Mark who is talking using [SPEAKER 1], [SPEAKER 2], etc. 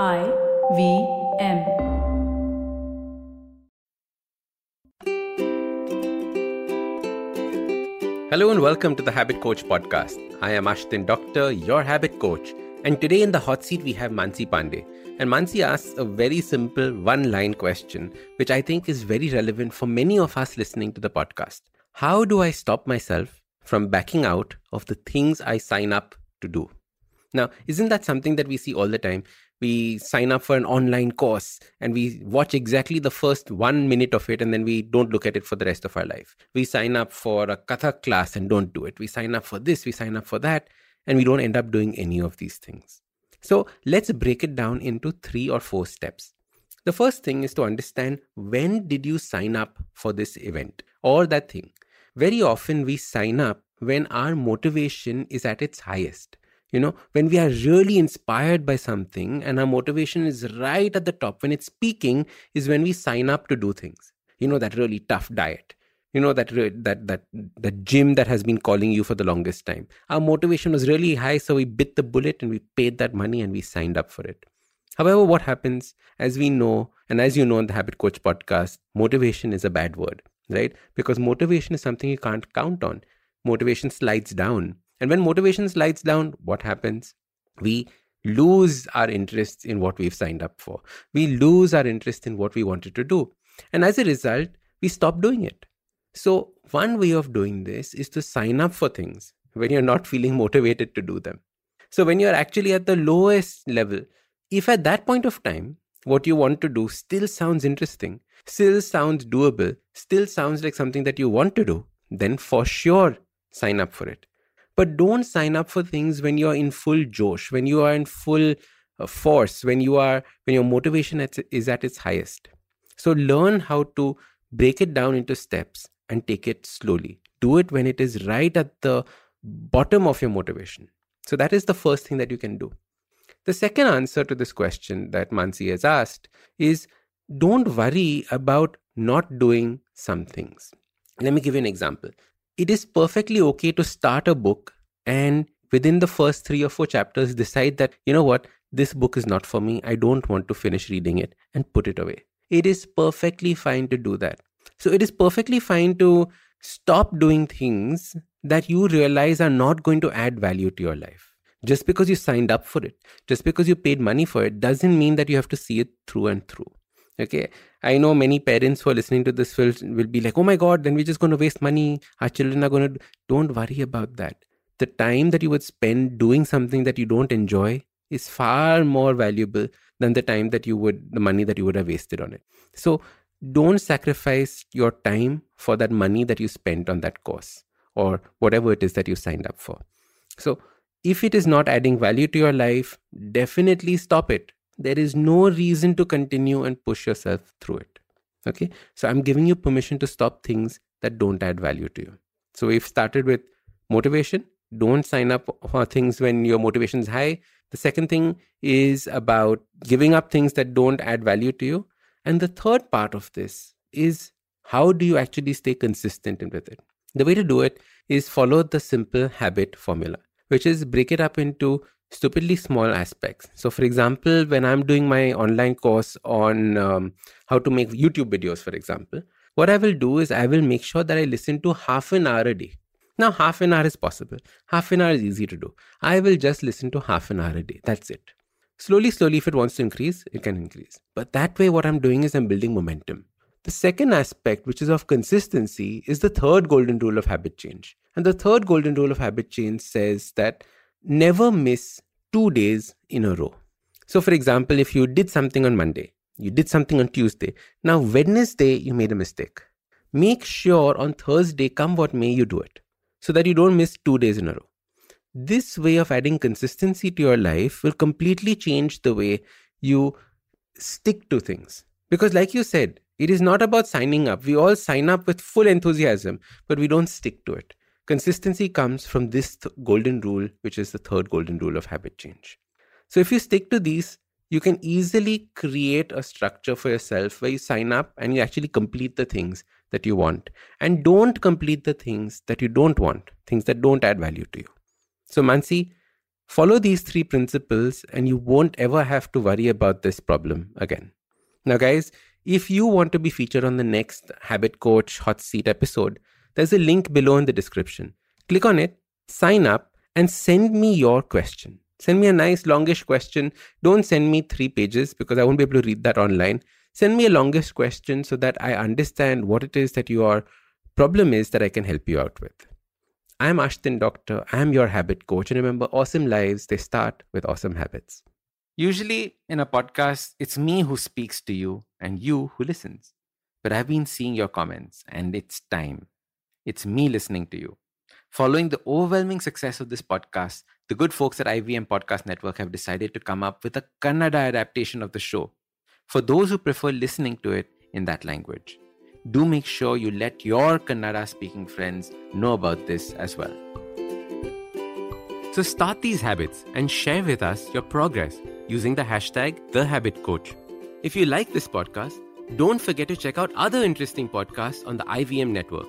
[SPEAKER 1] I V M.
[SPEAKER 2] Hello and welcome to the Habit Coach podcast. I am Ashdin Doctor, your habit coach. And today in the hot seat, we have Mansi Pandey. And Mansi asks a very simple one line question, which I think is very relevant for many of us listening to the podcast. How do I stop myself from backing out of the things I sign up to do? Now, isn't that something that we see all the time? We sign up for an online course and we watch exactly the first one minute of it and then we don't look at it for the rest of our life. We sign up for a Kathak class and don't do it. We sign up for this, we sign up for that, and we don't end up doing any of these things. So let's break it down into three or four steps. The first thing is to understand when did you sign up for this event or that thing. Very often we sign up when our motivation is at its highest you know when we are really inspired by something and our motivation is right at the top when it's peaking is when we sign up to do things. You know that really tough diet. You know that that that that gym that has been calling you for the longest time. Our motivation was really high so we bit the bullet and we paid that money and we signed up for it. However what happens? As we know and as you know in the habit coach podcast motivation is a bad word right? Because motivation is something you can't count on. Motivation slides down and when motivation slides down, what happens? We lose our interest in what we've signed up for. We lose our interest in what we wanted to do. And as a result, we stop doing it. So, one way of doing this is to sign up for things when you're not feeling motivated to do them. So, when you're actually at the lowest level, if at that point of time, what you want to do still sounds interesting, still sounds doable, still sounds like something that you want to do, then for sure sign up for it but don't sign up for things when you're in full josh when you are in full uh, force when you are when your motivation is at its highest. So learn how to break it down into steps and take it slowly. Do it when it is right at the bottom of your motivation. So that is the first thing that you can do. The second answer to this question that mansi has asked is don't worry about not doing some things. Let me give you an example it is perfectly okay to start a book and within the first three or four chapters decide that, you know what, this book is not for me. I don't want to finish reading it and put it away. It is perfectly fine to do that. So it is perfectly fine to stop doing things that you realize are not going to add value to your life. Just because you signed up for it, just because you paid money for it, doesn't mean that you have to see it through and through. Okay. I know many parents who are listening to this will, will be like, oh my God, then we're just going to waste money. Our children are going to. Don't worry about that. The time that you would spend doing something that you don't enjoy is far more valuable than the time that you would, the money that you would have wasted on it. So don't sacrifice your time for that money that you spent on that course or whatever it is that you signed up for. So if it is not adding value to your life, definitely stop it there is no reason to continue and push yourself through it. Okay. So I'm giving you permission to stop things that don't add value to you. So we've started with motivation. Don't sign up for things when your motivation is high. The second thing is about giving up things that don't add value to you. And the third part of this is how do you actually stay consistent with it? The way to do it is follow the simple habit formula, which is break it up into stupidly small aspects. So, for example, when I'm doing my online course on um, how to make YouTube videos, for example, what I will do is I will make sure that I listen to half an hour a day. Now, half an hour is possible, half an hour is easy to do. I will just listen to half an hour a day. That's it. Slowly, slowly, if it wants to increase, it can increase. But that way, what I'm doing is I'm building momentum. The second aspect, which is of consistency, is the third golden rule of habit change. And the third golden rule of habit change says that never miss two days in a row. So, for example, if you did something on Monday, you did something on Tuesday, now Wednesday you made a mistake. Make sure on Thursday, come what may, you do it so that you don't miss two days in a row. This way of adding consistency to your life will completely change the way you stick to things. Because, like you said, it is not about signing up. We all sign up with full enthusiasm, but we don't stick to it. Consistency comes from this th- golden rule, which is the third golden rule of habit change. So, if you stick to these, you can easily create a structure for yourself where you sign up and you actually complete the things that you want and don't complete the things that you don't want, things that don't add value to you. So, Mansi, Follow these three principles, and you won't ever have to worry about this problem again. Now, guys, if you want to be featured on the next Habit Coach Hot Seat episode, there's a link below in the description. Click on it, sign up, and send me your question. Send me a nice longish question. Don't send me three pages because I won't be able to read that online. Send me a longest question so that I understand what it is that your problem is that I can help you out with. I'm Ashdin Doctor. I'm your habit coach. And remember, awesome lives, they start with awesome habits. Usually in a podcast, it's me who speaks to you and you who listens. But I've been seeing your comments and it's time. It's me listening to you. Following the overwhelming success of this podcast, the good folks at IVM Podcast Network have decided to come up with a Kannada adaptation of the show for those who prefer listening to it in that language do make sure you let your Kannada speaking friends know about this as well. So start these habits and share with us your progress using the hashtag TheHabitCoach. If you like this podcast, don't forget to check out other interesting podcasts on the IVM network.